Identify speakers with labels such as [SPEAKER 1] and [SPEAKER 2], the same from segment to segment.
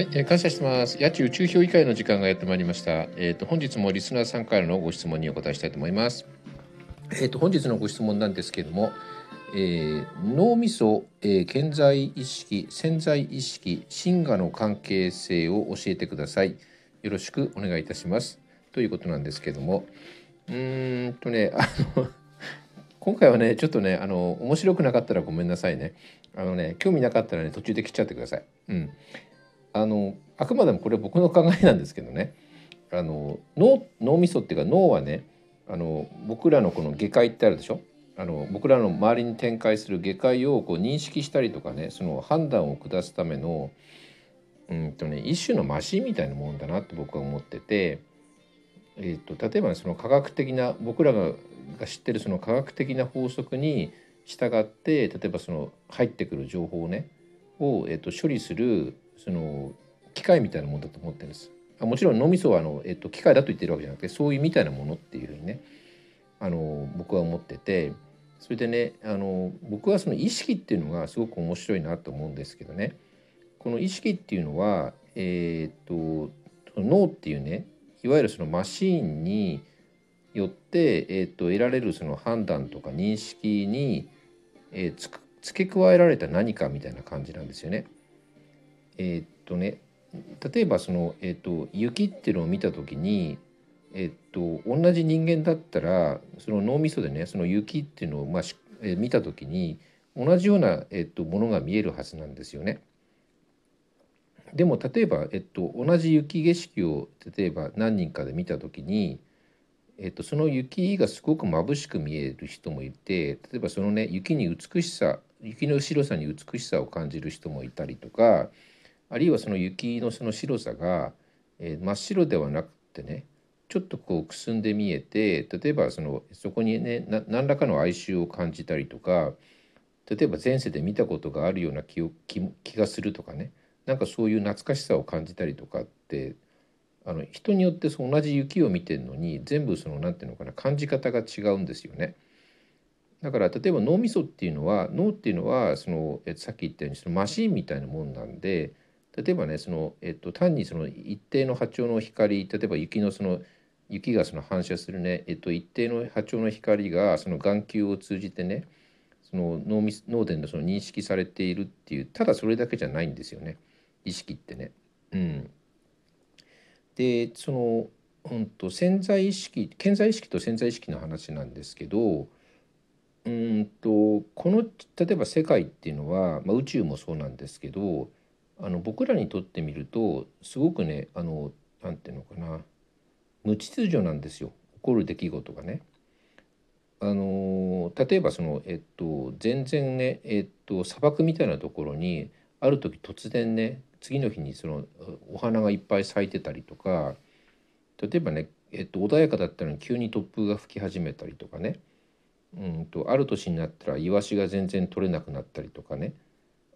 [SPEAKER 1] はい、えー感謝してます。八千宇宙評議会の時間がやってまいりました。えっ、と本日もリスナーさんからのご質問にお答えしたいと思います。えっ、と本日のご質問なんですけれども、えー脳みそ、えー健在意識、潜在意識、真我の関係性を教えてください。よろしくお願いいたします。ということなんですけれども、うーんとね、あの 今回はねちょっとねあの面白くなかったらごめんなさいね。あのね興味なかったらね途中で切っちゃってください。うん。あのあくまでもこれ僕の考えなんですけどね。あの脳脳みそっていうか脳はねあの僕らのこの下界ってあるでしょ？あの僕らの周りに展開する下界をこう認識したりとかねその判断を下すためのうんと、ね、一種のマシンみたいなもんだなって僕は思ってて、えー、と例えばその科学的な僕らがが知ってるその科学的な法則に従って例えばその入ってくる情報をねを、えー、と処理するその機械みたいなものだと思ってるんです。あもちろん脳みそはあの、えっと、機械だと言ってるわけじゃなくてそういうみたいなものっていうふうにねあの僕は思っててそれでねあの僕はその意識っていうのがすごく面白いなと思うんですけどねこの意識っていうのは、えーっと脳っていうねいわゆるそのマシーンによって、えーっと得られるその判断とか認識に、えー付け加えられた何かみたいな感じなんですよね。えーっとね例えばその、えーっと雪っていうのを見た時に、えーっと同じ人間だったらその脳みそでねその雪っていうのを、まあえー見た時に同じような、えーっとものが見えるはずなんですよね。でも例えば、えっと、同じ雪景色を例えば何人かで見た時に、えっと、その雪がすごく眩しく見える人もいて例えばそのね雪に美しさ雪の白さに美しさを感じる人もいたりとかあるいはその雪のその白さが、えー真っ白ではなくてねちょっとこうくすんで見えて例えばそのそこにね何らかの哀愁を感じたりとか例えば前世で見たことがあるような気を気気がするとかねなんかそういう懐かしさを感じたりとかってあの人によってその同じ雪を見てるのに全部その何ていうのかな感じ方が違うんですよね。だから例えば脳みそっていうのは脳っていうのはそのさっき言ったようにそのマシンみたいなもんなんで例えばねその、えっと、単にその一定の波長の光例えば雪のその雪がその反射するね、えっと、一定の波長の光がその眼球を通じてねその脳み脳でのその認識されているっていうただそれだけじゃないんですよね意識ってね。うん、でその、うん、と潜在意識潜在意識と潜在意識の話なんですけどうんとこの例えば世界っていうのは、まあ、宇宙もそうなんですけどあの僕らにとってみるとすごくねあのなていうのかな無秩序なんですよ。起こる出来事がね。あの例えばその、えっと、全然ね、えっと、砂漠みたいなところにある時突然ね次の日にそのお花がいっぱい咲いてたりとか例えばね、えっと、穏やかだったのに急に突風が吹き始めたりとかね。うんとある年になったらイワシが全然取れなくなったりとかね。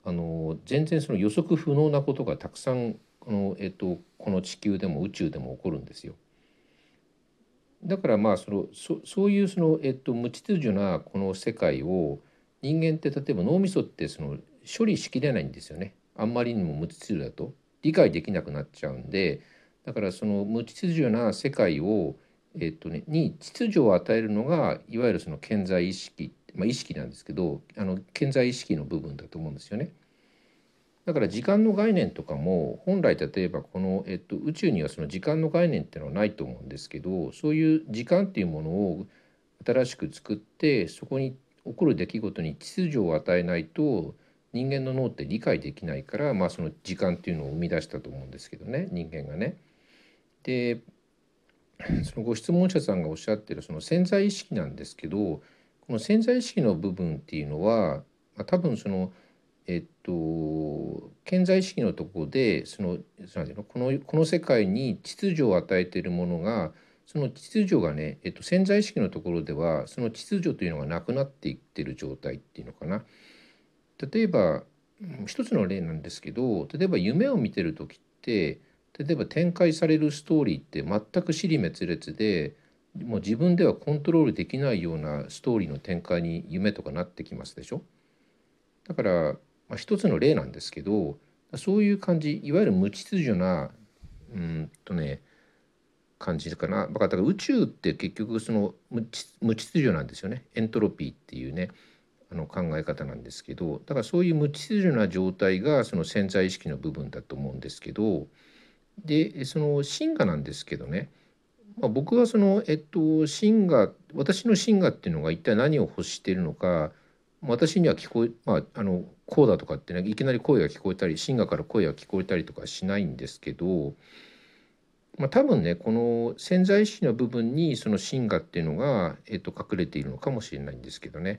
[SPEAKER 1] あの全然その予測不能なことがたくさんこの,、えっと、この地球でも宇宙でも起こるんですよ。だからまあそのそそういうその、えっと、無秩序なこの世界を人間って例えば脳みそってその処理しきれないんですよねあんまりにも無秩序だと理解できなくなっちゃうんでだからその無秩序な世界を、えっとね、に秩序を与えるのがいわゆるその健在意識、まあ、意識なんですけどあの健在意識の部分だと思うんですよね。だから時間の概念とかも本来例えばこの、えっと、宇宙にはその時間の概念っていうのはないと思うんですけどそういう時間っていうものを新しく作ってそこに起こる出来事に秩序を与えないと人間の脳って理解できないから、まあ、その時間っていうのを生み出したと思うんですけどね人間がね。でそのご質問者さんがおっしゃってるその潜在意識なんですけどこの潜在意識の部分っていうのは、まあ、多分そのえっと健在意識のところでそのそのこのこの世界に秩序を与えているものがその秩序がね、えっと、潜在意識のところではその秩序というのがなくなっていってる状態っていうのかな。例えば一つの例なんですけど例えば夢を見てる時って例えば展開されるストーリーって全く尻滅裂でもう自分ではコントロールできないようなストーリーの展開に夢とかなってきますでしょ？だから、まあ、一つの例なんですけどそういう感じいわゆる無秩序なうんとね感じかな。だから宇宙って結局その無秩序なんですよね。エントロピーっていうねあの考え方なんですけどだからそういう無秩序な状態がその潜在意識の部分だと思うんですけどでその真我なんですけどね、まあ、僕はそのえっと真我私の真我っていうのが一体何を欲しているのか私には聞こえまああのこうだとかってねいきなり声が聞こえたり真我から声が聞こえたりとかしないんですけど、まあ、多分ねこの潜在意識の部分にその真我っていうのが、えっと、隠れているのかもしれないんですけどね。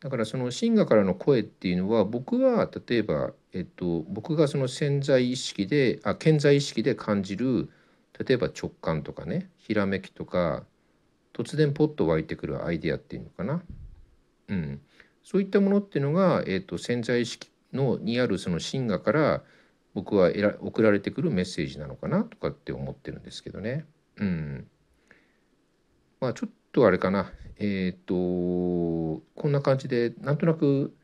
[SPEAKER 1] だからその真我からの声っていうのは僕は例えば、えっと、僕がその潜在意識であ潜在意識で感じる例えば直感とかねひらめきとか突然ポッと湧いてくるアイデアっていうのかな、うん、そういったものっていうのが、えっと、潜在意識のにあるその真我から僕は送られてくるメッセージなのかなとかって思ってるんですけどね。うん、まあちょっとあれかな。えっ、ー、とこんな感じでなんとなく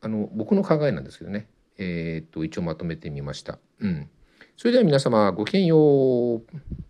[SPEAKER 1] あの僕の考えなんですけどね。えっ、ー、と一応まとめてみました。うん、それでは皆様ごきげんよう。